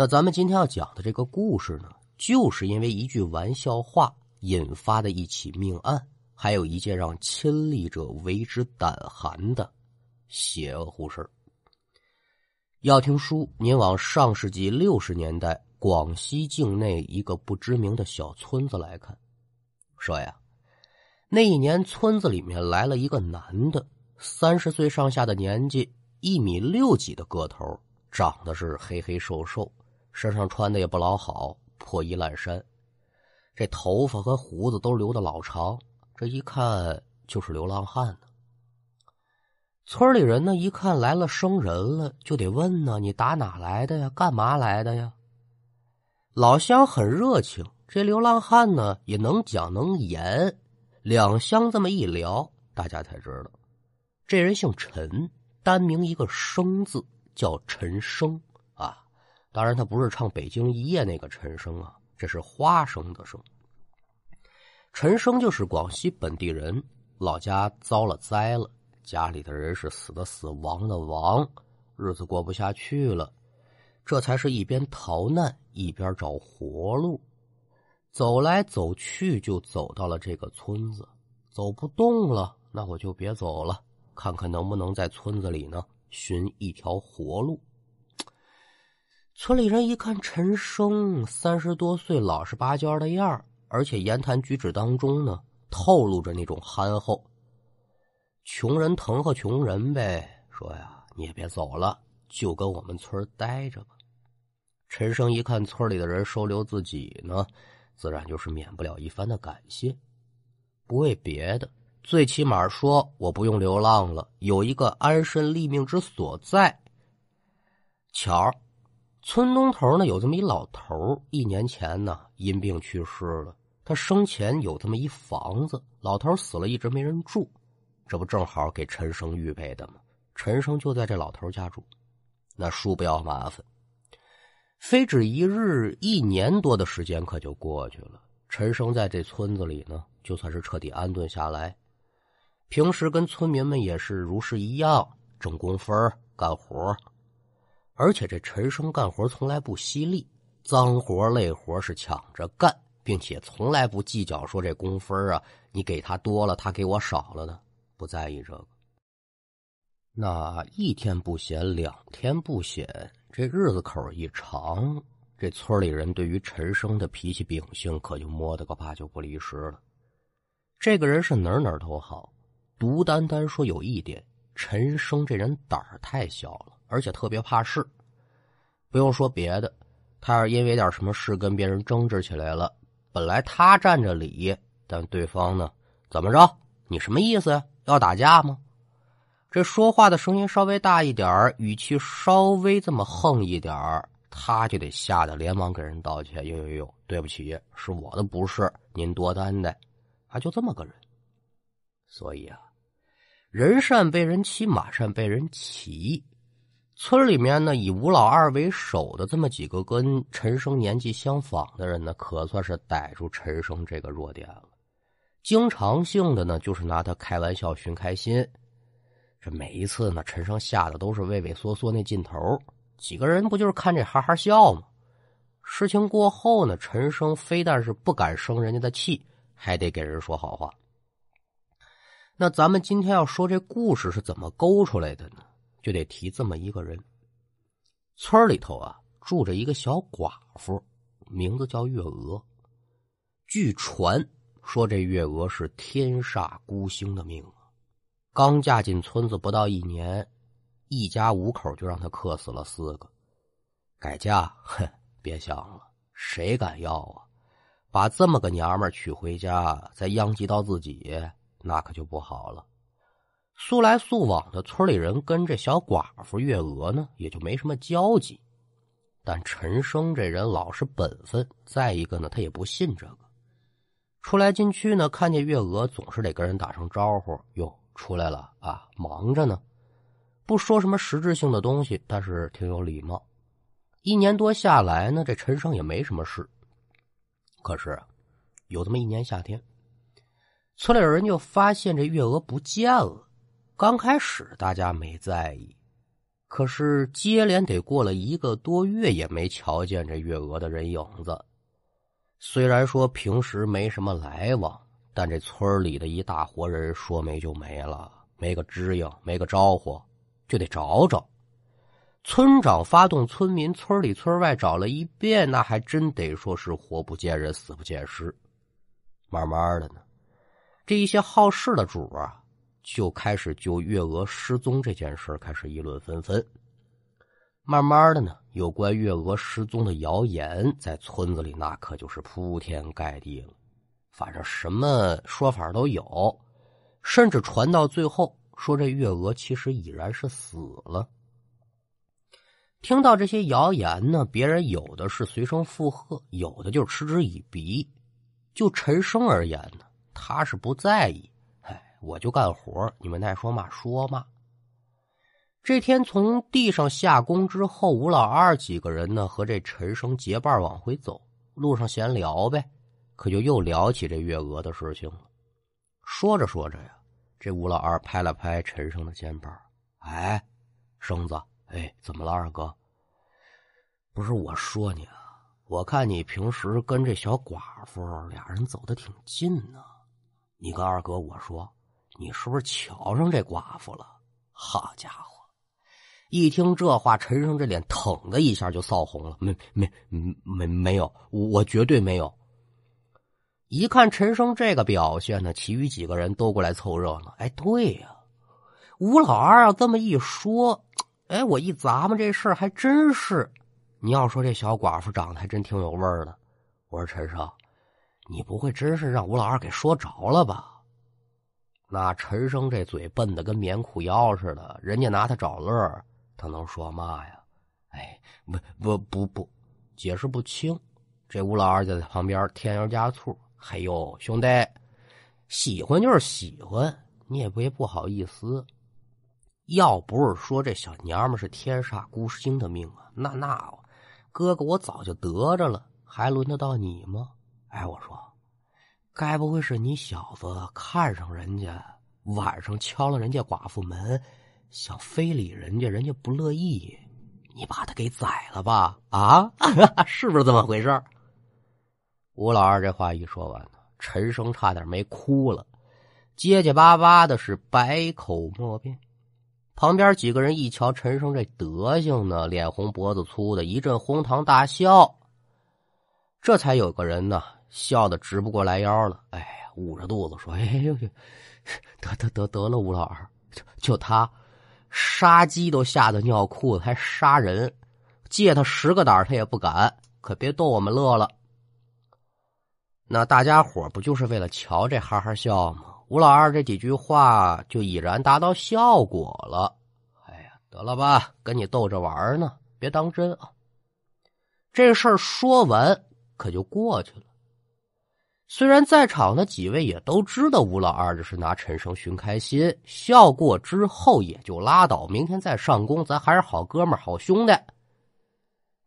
那咱们今天要讲的这个故事呢，就是因为一句玩笑话引发的一起命案，还有一件让亲历者为之胆寒的邪乎事要听书，您往上世纪六十年代广西境内一个不知名的小村子来看，说呀，那一年村子里面来了一个男的，三十岁上下的年纪，一米六几的个头，长得是黑黑瘦瘦。身上穿的也不老好，破衣烂衫，这头发和胡子都留的老长，这一看就是流浪汉呢。村里人呢一看来了生人了，就得问呢：“你打哪来的呀？干嘛来的呀？”老乡很热情，这流浪汉呢也能讲能言，两乡这么一聊，大家才知道，这人姓陈，单名一个生字，叫陈生。当然，他不是唱《北京一夜》那个陈升啊，这是花生的生。陈升就是广西本地人，老家遭了灾了，家里的人是死的死，亡的亡，日子过不下去了，这才是一边逃难一边找活路，走来走去就走到了这个村子，走不动了，那我就别走了，看看能不能在村子里呢寻一条活路。村里人一看陈生三十多岁，老实巴交的样儿而且言谈举止当中呢，透露着那种憨厚。穷人疼和穷人呗，说呀，你也别走了，就跟我们村待着吧。陈生一看村里的人收留自己呢，自然就是免不了一番的感谢。不为别的，最起码说我不用流浪了，有一个安身立命之所在。巧。村东头呢有这么一老头一年前呢因病去世了。他生前有这么一房子，老头死了，一直没人住，这不正好给陈生预备的吗？陈生就在这老头家住，那叔不要麻烦。非止一日，一年多的时间可就过去了。陈生在这村子里呢，就算是彻底安顿下来，平时跟村民们也是如是一样，挣工分干活。而且这陈生干活从来不犀利，脏活累活是抢着干，并且从来不计较说这工分啊，你给他多了，他给我少了的，不在意这个。那一天不闲，两天不闲，这日子口一长，这村里人对于陈生的脾气秉性可就摸得个八九不离十了。这个人是哪哪都好，独单单说有一点，陈生这人胆儿太小了。而且特别怕事，不用说别的，他要是因为点什么事跟别人争执起来了，本来他占着理，但对方呢，怎么着？你什么意思呀？要打架吗？这说话的声音稍微大一点语气稍微这么横一点他就得吓得连忙给人道歉：“呦呦呦，对不起，是我的不是，您多担待。”啊，就这么个人。所以啊，人善被人欺，马善被人骑。村里面呢，以吴老二为首的这么几个跟陈生年纪相仿的人呢，可算是逮住陈生这个弱点了。经常性的呢，就是拿他开玩笑寻开心。这每一次呢，陈生吓得都是畏畏缩缩那劲头。几个人不就是看这哈哈笑吗？事情过后呢，陈生非但是不敢生人家的气，还得给人说好话。那咱们今天要说这故事是怎么勾出来的呢？就得提这么一个人。村里头啊，住着一个小寡妇，名字叫月娥。据传说，这月娥是天煞孤星的命啊。刚嫁进村子不到一年，一家五口就让她克死了四个。改嫁，哼，别想了，谁敢要啊？把这么个娘们娶回家，再殃及到自己，那可就不好了。素来素往的村里人跟这小寡妇月娥呢，也就没什么交集。但陈生这人老实本分，再一个呢，他也不信这个。出来进去呢，看见月娥总是得跟人打声招呼。哟，出来了啊，忙着呢，不说什么实质性的东西，但是挺有礼貌。一年多下来呢，这陈生也没什么事。可是有这么一年夏天，村里人就发现这月娥不见了。刚开始大家没在意，可是接连得过了一个多月，也没瞧见这月娥的人影子。虽然说平时没什么来往，但这村里的一大活人说没就没了，没个知应，没个招呼，就得找找。村长发动村民，村里村外找了一遍，那还真得说是活不见人，死不见尸。慢慢的呢，这一些好事的主啊，就开始就月娥失踪这件事开始议论纷纷。慢慢的呢，有关月娥失踪的谣言在村子里那可就是铺天盖地了，反正什么说法都有，甚至传到最后说这月娥其实已然是死了。听到这些谣言呢，别人有的是随声附和，有的就嗤之以鼻。就陈生而言呢，他是不在意。我就干活，你们爱说嘛说嘛。这天从地上下工之后，吴老二几个人呢和这陈生结伴往回走，路上闲聊呗，可就又聊起这月娥的事情了。说着说着呀，这吴老二拍了拍陈生的肩膀：“哎，生子。”哎，怎么了，二哥？不是我说你啊，我看你平时跟这小寡妇俩人走的挺近呢。你跟二哥我说，你是不是瞧上这寡妇了？好家伙！一听这话，陈生这脸腾的一下就臊红了。没没没没有，我绝对没有。一看陈生这个表现呢，其余几个人都过来凑热闹。哎，对呀，吴老二要这么一说。哎，我一咂摸这事儿还真是，你要说这小寡妇长得还真挺有味儿的。我说陈生，你不会真是让吴老二给说着了吧？那陈生这嘴笨的跟棉裤腰似的，人家拿他找乐他能说嘛呀？哎，不不不不，解释不清。这吴老二就在旁边添油加醋。哎呦，兄弟，喜欢就是喜欢，你也别不好意思。要不是说这小娘们是天煞孤星的命啊，那那哥哥我早就得着了，还轮得到你吗？哎，我说，该不会是你小子看上人家，晚上敲了人家寡妇门，想非礼人家，人家不乐意，你把他给宰了吧？啊，是不是这么回事？吴老二这话一说完呢，陈生差点没哭了，结结巴巴的是百口莫辩。旁边几个人一瞧陈生这德行呢，脸红脖子粗的，一阵哄堂大笑。这才有个人呢，笑的直不过来腰了。哎，捂着肚子说：“哎呦，得得得得了，吴老二，就就他杀鸡都吓得尿裤子，还杀人，借他十个胆他也不敢。可别逗我们乐了。那大家伙不就是为了瞧这哈哈笑吗？”吴老二这几句话就已然达到效果了。哎呀，得了吧，跟你逗着玩呢，别当真啊。这事儿说完，可就过去了。虽然在场的几位也都知道吴老二这是拿陈生寻开心，笑过之后也就拉倒，明天再上工，咱还是好哥们好兄弟。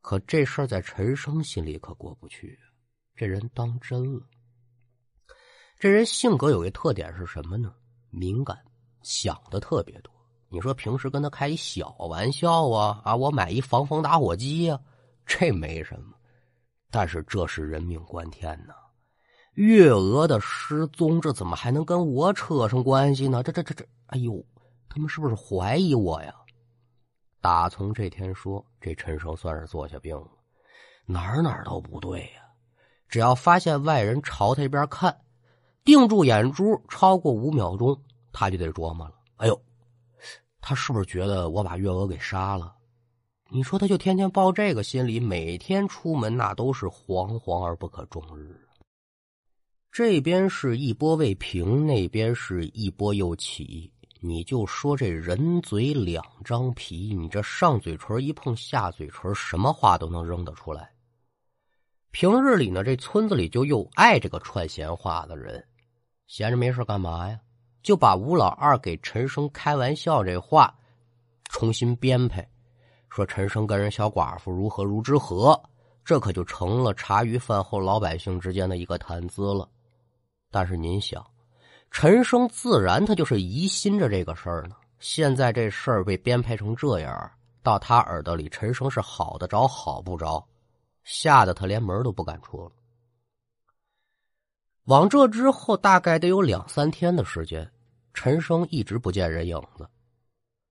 可这事儿在陈生心里可过不去，这人当真了。这人性格有一特点是什么呢？敏感，想的特别多。你说平时跟他开一小玩笑啊啊，我买一防风打火机呀，这没什么。但是这是人命关天呐！月娥的失踪，这怎么还能跟我扯上关系呢？这这这这，哎呦，他们是不是怀疑我呀？打从这天说，这陈生算是坐下病了，哪儿哪儿都不对呀。只要发现外人朝他这边看。定住眼珠超过五秒钟，他就得琢磨了。哎呦，他是不是觉得我把月娥给杀了？你说他就天天抱这个心理，每天出门那都是惶惶而不可终日。这边是一波未平，那边是一波又起。你就说这人嘴两张皮，你这上嘴唇一碰下嘴唇，什么话都能扔得出来。平日里呢，这村子里就又爱这个串闲话的人。闲着没事干嘛呀？就把吴老二给陈生开玩笑这话重新编排，说陈生跟人小寡妇如何如之何，这可就成了茶余饭后老百姓之间的一个谈资了。但是您想，陈生自然他就是疑心着这个事儿呢。现在这事儿被编排成这样，到他耳朵里，陈生是好的着，好不着，吓得他连门都不敢出了。往这之后，大概得有两三天的时间，陈生一直不见人影子。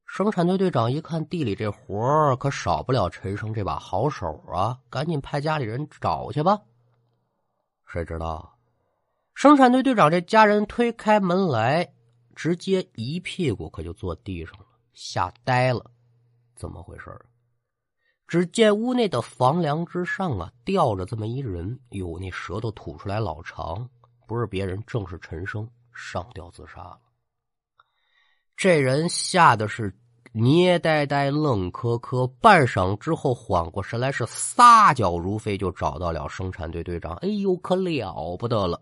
生产队队长一看地里这活，可少不了陈生这把好手啊，赶紧派家里人找去吧。谁知道，生产队队长这家人推开门来，直接一屁股可就坐地上了，吓呆了。怎么回事只见屋内的房梁之上啊，吊着这么一人，哟，那舌头吐出来老长，不是别人，正是陈生上吊自杀了。这人吓得是捏呆呆、愣磕磕，半晌之后缓过神来，是撒脚如飞，就找到了生产队队长。哎呦，可了不得了！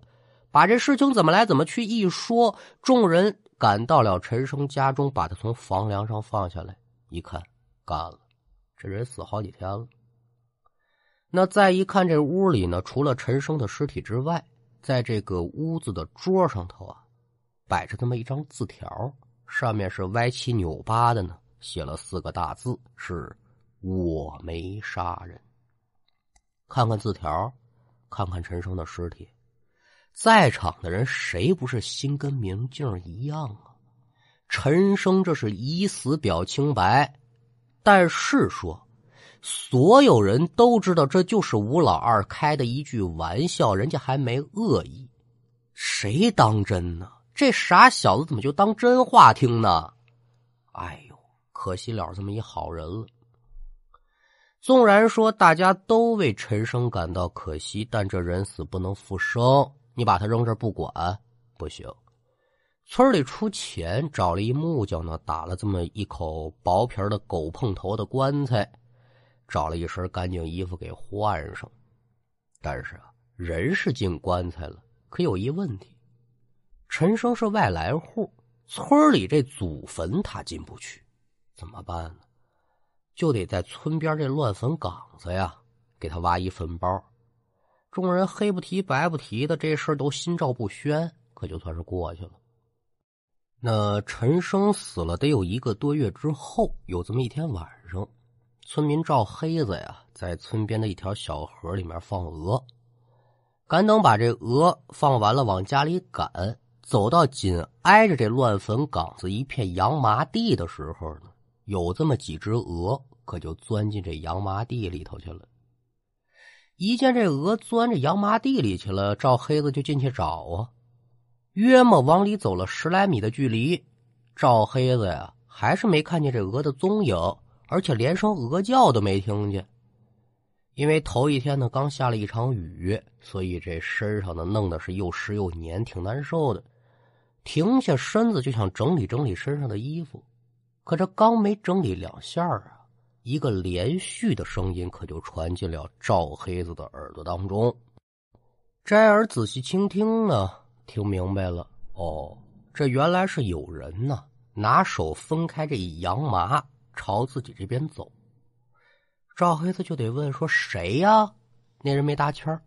把这事情怎么来怎么去一说，众人赶到了陈生家中，把他从房梁上放下来，一看。干了，这人死好几天了。那再一看，这屋里呢，除了陈生的尸体之外，在这个屋子的桌上头啊，摆着这么一张字条，上面是歪七扭八的呢，写了四个大字：“是我没杀人。”看看字条，看看陈生的尸体，在场的人谁不是心跟明镜一样啊？陈生这是以死表清白。但是说，所有人都知道这就是吴老二开的一句玩笑，人家还没恶意，谁当真呢？这傻小子怎么就当真话听呢？哎呦，可惜了这么一好人了。纵然说大家都为陈生感到可惜，但这人死不能复生，你把他扔这不管不行。村里出钱找了一木匠呢，打了这么一口薄皮的狗碰头的棺材，找了一身干净衣服给换上。但是啊，人是进棺材了，可有一问题：陈生是外来户，村里这祖坟他进不去，怎么办呢？就得在村边这乱坟岗子呀，给他挖一坟包。众人黑不提白不提的，这事都心照不宣，可就算是过去了。那陈生死了得有一个多月之后，有这么一天晚上，村民赵黑子呀，在村边的一条小河里面放鹅。赶等把这鹅放完了，往家里赶，走到紧挨着这乱坟岗子一片羊麻地的时候呢，有这么几只鹅，可就钻进这羊麻地里头去了。一见这鹅钻这羊麻地里去了，赵黑子就进去找啊。约莫往里走了十来米的距离，赵黑子呀还是没看见这鹅的踪影，而且连声鹅叫都没听见。因为头一天呢刚下了一场雨，所以这身上呢弄的是又湿又黏，挺难受的。停下身子就想整理整理身上的衣服，可这刚没整理两下啊，一个连续的声音可就传进了赵黑子的耳朵当中。摘耳仔细倾听呢。听明白了哦，这原来是有人呢，拿手分开这羊麻，朝自己这边走。赵黑子就得问说：“谁呀？”那人没搭腔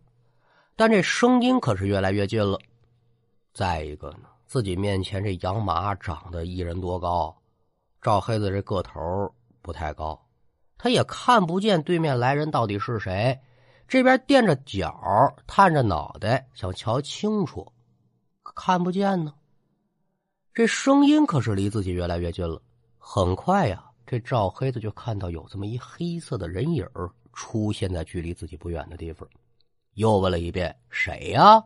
但这声音可是越来越近了。再一个呢，自己面前这羊麻长得一人多高，赵黑子这个头不太高，他也看不见对面来人到底是谁。这边垫着脚，探着脑袋，想瞧清楚。看不见呢，这声音可是离自己越来越近了。很快呀，这赵黑子就看到有这么一黑色的人影出现在距离自己不远的地方，又问了一遍：“谁呀？”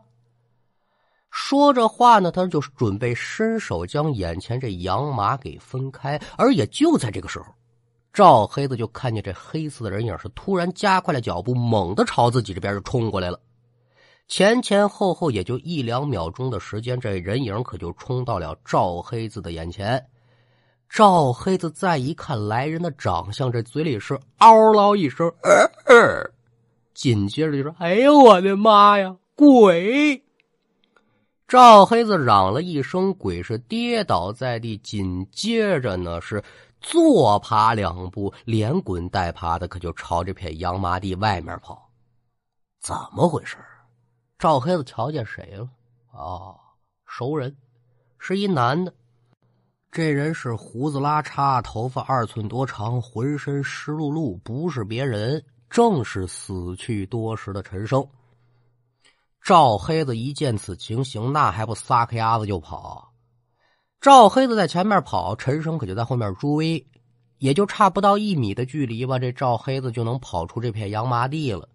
说着话呢，他就准备伸手将眼前这羊马给分开，而也就在这个时候，赵黑子就看见这黑色的人影是突然加快了脚步，猛地朝自己这边就冲过来了。前前后后也就一两秒钟的时间，这人影可就冲到了赵黑子的眼前。赵黑子再一看来人的长相，这嘴里是嗷唠一声，呃呃紧接着就说：“哎呦我的妈呀，鬼！”赵黑子嚷了一声“鬼”，是跌倒在地，紧接着呢是坐爬两步，连滚带爬的，可就朝这片羊麻地外面跑。怎么回事？赵黑子瞧见谁了？哦，熟人，是一男的。这人是胡子拉碴，头发二寸多长，浑身湿漉漉，不是别人，正是死去多时的陈生。赵黑子一见此情形，那还不撒开丫子就跑。赵黑子在前面跑，陈生可就在后面追，也就差不到一米的距离吧，这赵黑子就能跑出这片洋麻地了。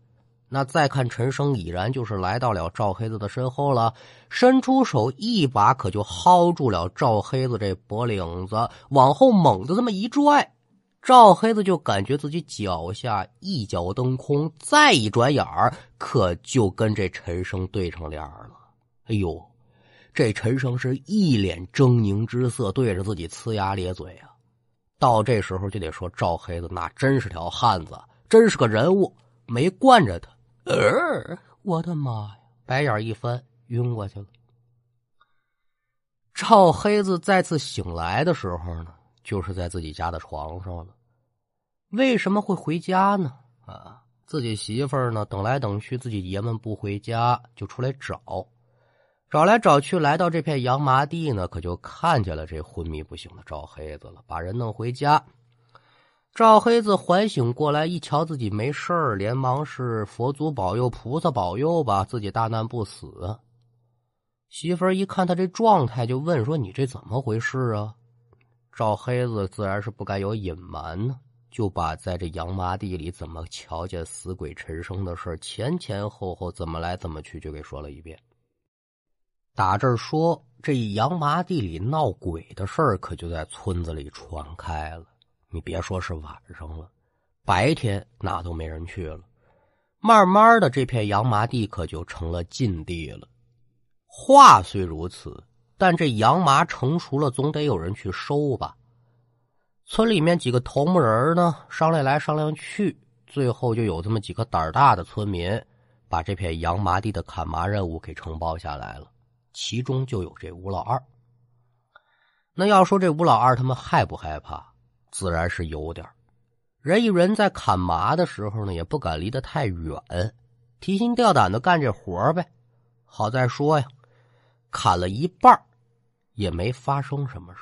那再看陈生，已然就是来到了赵黑子的身后了，伸出手一把，可就薅住了赵黑子这脖领子，往后猛的这么一拽，赵黑子就感觉自己脚下一脚蹬空，再一转眼儿，可就跟这陈生对上脸了。哎呦，这陈生是一脸狰狞之色，对着自己呲牙咧嘴啊！到这时候就得说赵黑子那真是条汉子，真是个人物，没惯着他。呃，我的妈呀！白眼一翻，晕过去了。赵黑子再次醒来的时候呢，就是在自己家的床上了。为什么会回家呢？啊，自己媳妇儿呢？等来等去，自己爷们不回家，就出来找，找来找去，来到这片洋麻地呢，可就看见了这昏迷不醒的赵黑子了，把人弄回家。赵黑子缓醒过来，一瞧自己没事儿，连忙是佛祖保佑、菩萨保佑吧，自己大难不死。媳妇儿一看他这状态，就问说：“你这怎么回事啊？”赵黑子自然是不敢有隐瞒呢，就把在这洋麻地里怎么瞧见死鬼陈生的事前前后后怎么来怎么去就给说了一遍。打这儿说，这洋麻地里闹鬼的事儿可就在村子里传开了。你别说是晚上了，白天那都没人去了。慢慢的，这片洋麻地可就成了禁地了。话虽如此，但这洋麻成熟了，总得有人去收吧。村里面几个头目人呢，商量来商量去，最后就有这么几个胆儿大的村民，把这片洋麻地的砍麻任务给承包下来了。其中就有这吴老二。那要说这吴老二，他们害不害怕？自然是有点人与人在砍麻的时候呢，也不敢离得太远，提心吊胆的干这活呗。好在说呀，砍了一半也没发生什么事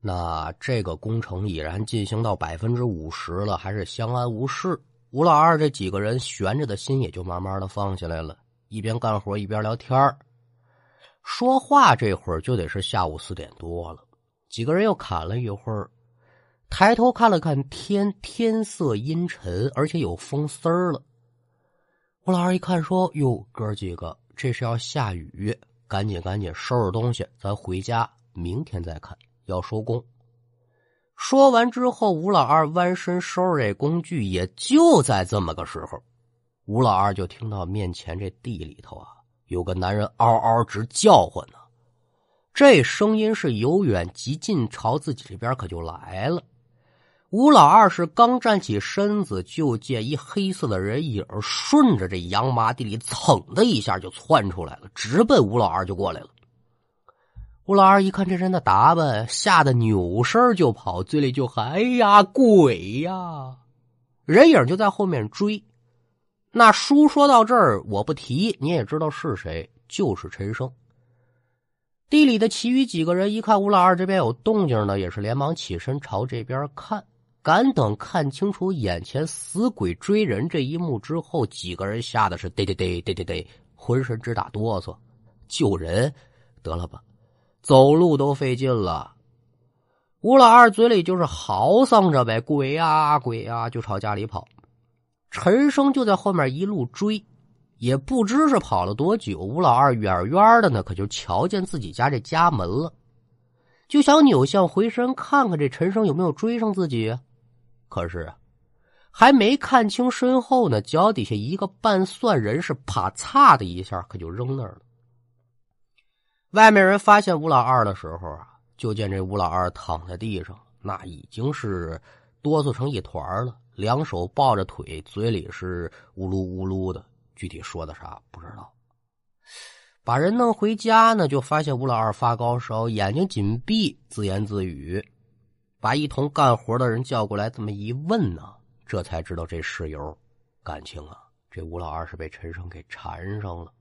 那这个工程已然进行到百分之五十了，还是相安无事。吴老二这几个人悬着的心也就慢慢的放下来了，一边干活一边聊天说话这会儿就得是下午四点多了，几个人又砍了一会儿。抬头看了看天，天色阴沉，而且有风丝儿了。吴老二一看，说：“哟，哥几个，这是要下雨，赶紧赶紧收拾东西，咱回家，明天再看，要收工。”说完之后，吴老二弯身收拾这工具，也就在这么个时候，吴老二就听到面前这地里头啊，有个男人嗷嗷直叫唤呢。这声音是由远及近，朝自己这边可就来了。吴老二是刚站起身子，就见一黑色的人影顺着这洋麻地里蹭的一下就窜出来了，直奔吴老二就过来了。吴老二一看这人的打扮，吓得扭身就跑，嘴里就喊：“哎呀，鬼呀！”人影就在后面追。那书说到这儿，我不提，你也知道是谁，就是陈生。地里的其余几个人一看吴老二这边有动静呢，也是连忙起身朝这边看。敢等看清楚眼前死鬼追人这一幕之后，几个人吓得是嘚嘚嘚嘚嘚嘚，浑身直打哆嗦。救人得了吧，走路都费劲了。吴老二嘴里就是嚎丧着呗：“鬼呀鬼呀！”就朝家里跑。陈生就在后面一路追，也不知是跑了多久。吴老二远远的呢，可就瞧见自己家这家门了，就想扭向回身看看这陈生有没有追上自己。可是啊，还没看清身后呢，脚底下一个半蒜人是啪嚓的一下，可就扔那儿了。外面人发现吴老二的时候啊，就见这吴老二躺在地上，那已经是哆嗦成一团了，两手抱着腿，嘴里是呜噜呜噜的，具体说的啥不知道。把人弄回家呢，就发现吴老二发高烧，眼睛紧闭，自言自语。把一同干活的人叫过来，这么一问呢，这才知道这事由。感情啊，这吴老二是被陈生给缠上了。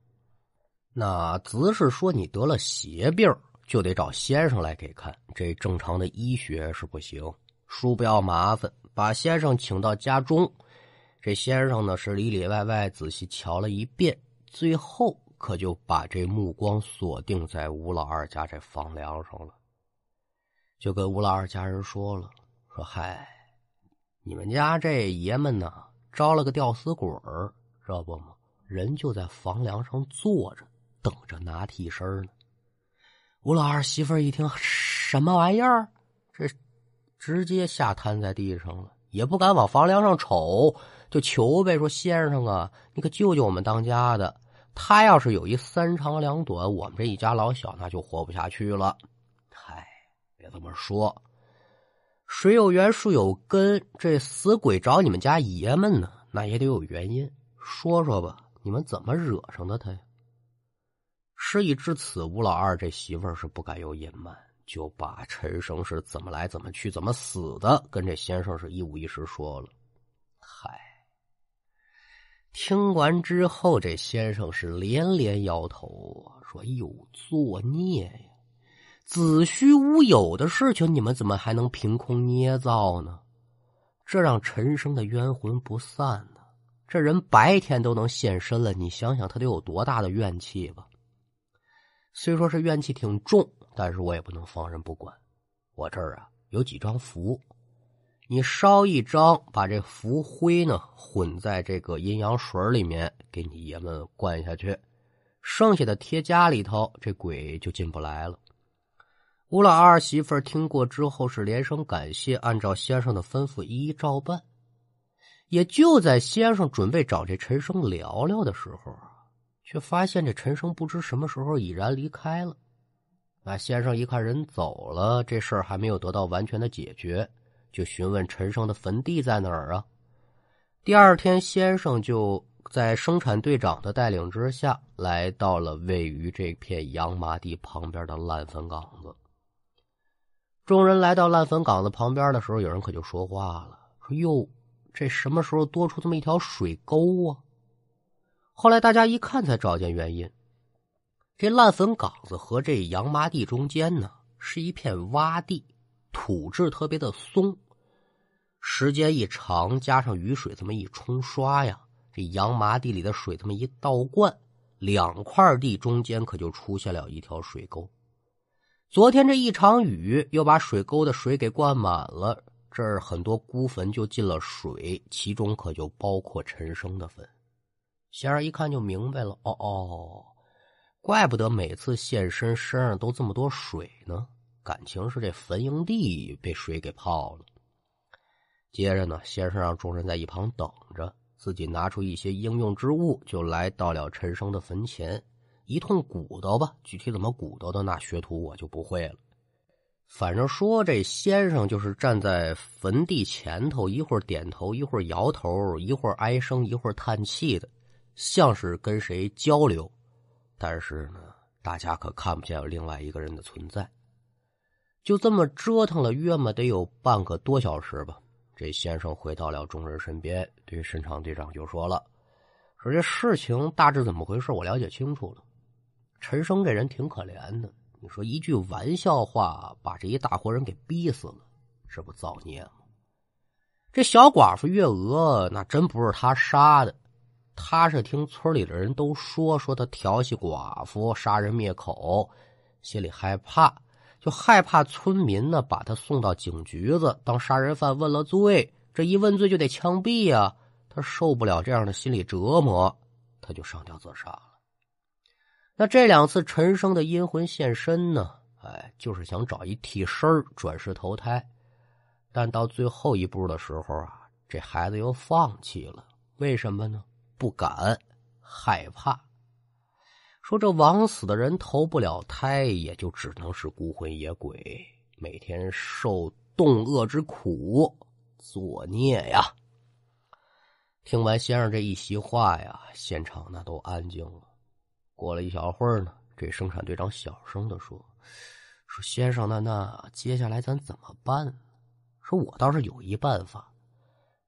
那只是说你得了邪病，就得找先生来给看，这正常的医学是不行。叔不要麻烦，把先生请到家中。这先生呢是里里外外仔细瞧了一遍，最后可就把这目光锁定在吴老二家这房梁上了，就跟吴老二家人说了：“说嗨，你们家这爷们呢招了个吊死鬼儿，知道不吗？人就在房梁上坐着，等着拿替身呢。”吴老二媳妇一听，什么玩意儿？直接吓瘫在地上了，也不敢往房梁上瞅。就求呗，说先生啊，你可救救我们当家的。他要是有一三长两短，我们这一家老小那就活不下去了。嗨，别这么说，水有源，树有根，这死鬼找你们家爷们呢，那也得有原因。说说吧，你们怎么惹上的他呀？事已至此，吴老二这媳妇儿是不敢有隐瞒，就把陈生是怎么来、怎么去、怎么死的，跟这先生是一五一十说了。嗨。听完之后，这先生是连连摇头，说：“哎呦，作孽呀！子虚乌有的事情，你们怎么还能凭空捏造呢？这让陈生的冤魂不散呢。这人白天都能现身了，你想想他得有多大的怨气吧？虽说是怨气挺重，但是我也不能放任不管。我这儿啊有几张符。”你烧一张，把这符灰呢混在这个阴阳水里面，给你爷们灌下去，剩下的贴家里头，这鬼就进不来了。吴老二媳妇听过之后是连声感谢，按照先生的吩咐一一照办。也就在先生准备找这陈生聊聊的时候啊，却发现这陈生不知什么时候已然离开了。那先生一看人走了，这事儿还没有得到完全的解决。就询问陈生的坟地在哪儿啊？第二天，先生就在生产队长的带领之下，来到了位于这片洋麻地旁边的烂坟岗子。众人来到烂坟岗子旁边的时候，有人可就说话了：“说哟，这什么时候多出这么一条水沟啊？”后来大家一看，才找见原因。这烂坟岗子和这洋麻地中间呢，是一片洼地，土质特别的松。时间一长，加上雨水这么一冲刷呀，这洋麻地里的水这么一倒灌，两块地中间可就出现了一条水沟。昨天这一场雨又把水沟的水给灌满了，这儿很多孤坟就进了水，其中可就包括陈生的坟。仙儿一看就明白了，哦哦，怪不得每次现身身上都这么多水呢，感情是这坟营地被水给泡了。接着呢，先生让众人在一旁等着，自己拿出一些应用之物，就来到了陈生的坟前，一通鼓捣吧。具体怎么鼓捣的，那学徒我就不会了。反正说这先生就是站在坟地前头，一会儿点头，一会儿摇头，一会儿哀声，一会儿叹气的，像是跟谁交流。但是呢，大家可看不见有另外一个人的存在。就这么折腾了约么得有半个多小时吧。这先生回到了众人身边，对申厂队长就说了：“说这事情大致怎么回事，我了解清楚了。陈生这人挺可怜的，你说一句玩笑话，把这一大活人给逼死了，这不造孽吗？这小寡妇月娥，那真不是他杀的，他是听村里的人都说，说他调戏寡妇，杀人灭口，心里害怕。”就害怕村民呢，把他送到警局子当杀人犯问了罪，这一问罪就得枪毙呀，他受不了这样的心理折磨，他就上吊自杀了。那这两次陈生的阴魂现身呢，哎，就是想找一替身转世投胎，但到最后一步的时候啊，这孩子又放弃了，为什么呢？不敢，害怕。说这枉死的人投不了胎，也就只能是孤魂野鬼，每天受冻饿之苦，作孽呀！听完先生这一席话呀，现场那都安静了。过了一小会儿呢，这生产队长小声的说：“说先生，那那接下来咱怎么办？说我倒是有一办法，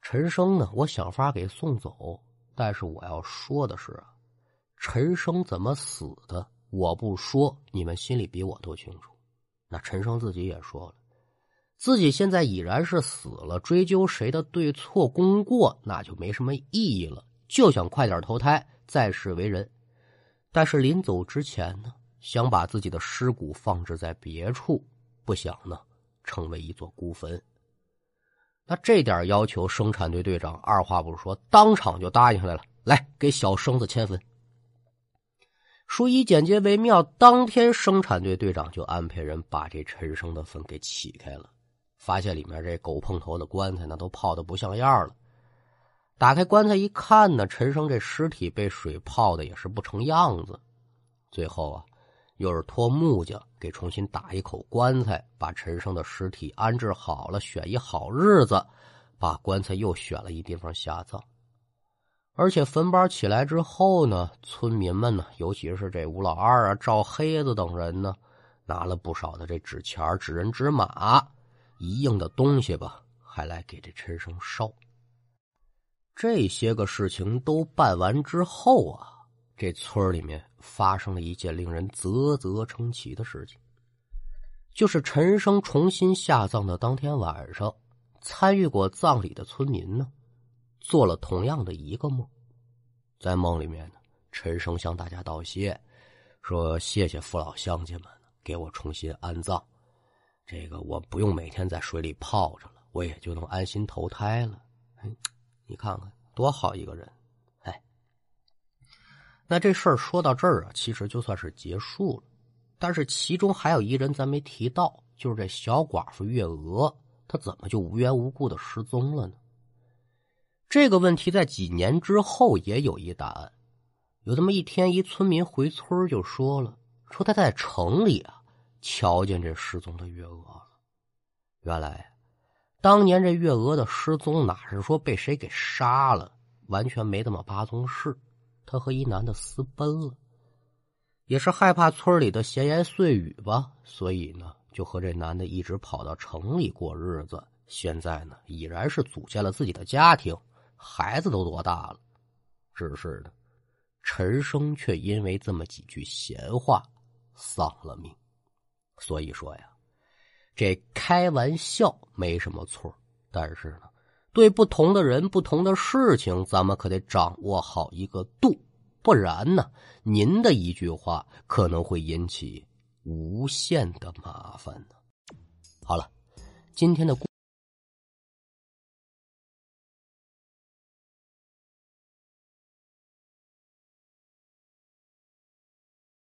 陈生呢，我想法给送走，但是我要说的是。”陈生怎么死的？我不说，你们心里比我都清楚。那陈生自己也说了，自己现在已然是死了，追究谁的对错功过，那就没什么意义了。就想快点投胎，再世为人。但是临走之前呢，想把自己的尸骨放置在别处，不想呢成为一座孤坟。那这点要求，生产队队长二话不说，当场就答应下来了。来，给小生子迁坟。说以简洁为妙，当天生产队队长就安排人把这陈生的坟给起开了，发现里面这狗碰头的棺材那都泡的不像样了。打开棺材一看呢，陈生这尸体被水泡的也是不成样子。最后啊，又是托木匠给重新打一口棺材，把陈生的尸体安置好了，选一好日子，把棺材又选了一地方下葬。而且坟包起来之后呢，村民们呢，尤其是这吴老二啊、赵黑子等人呢，拿了不少的这纸钱、纸人、纸马一应的东西吧，还来给这陈生烧。这些个事情都办完之后啊，这村里面发生了一件令人啧啧称奇的事情，就是陈生重新下葬的当天晚上，参与过葬礼的村民呢。做了同样的一个梦，在梦里面呢，陈生向大家道谢，说谢谢父老乡亲们给我重新安葬，这个我不用每天在水里泡着了，我也就能安心投胎了。哎，你看看多好一个人！那这事儿说到这儿啊，其实就算是结束了。但是其中还有一人咱没提到，就是这小寡妇月娥，她怎么就无缘无故的失踪了呢？这个问题在几年之后也有一答案。有这么一天，一村民回村就说了：“说他在城里啊，瞧见这失踪的月娥了。原来，当年这月娥的失踪哪是说被谁给杀了，完全没这么八宗事。他和一男的私奔了，也是害怕村里的闲言碎语吧，所以呢，就和这男的一直跑到城里过日子。现在呢，已然是组建了自己的家庭。”孩子都多大了？只是呢，陈生却因为这么几句闲话丧了命。所以说呀，这开玩笑没什么错，但是呢，对不同的人、不同的事情，咱们可得掌握好一个度，不然呢，您的一句话可能会引起无限的麻烦呢。好了，今天的故。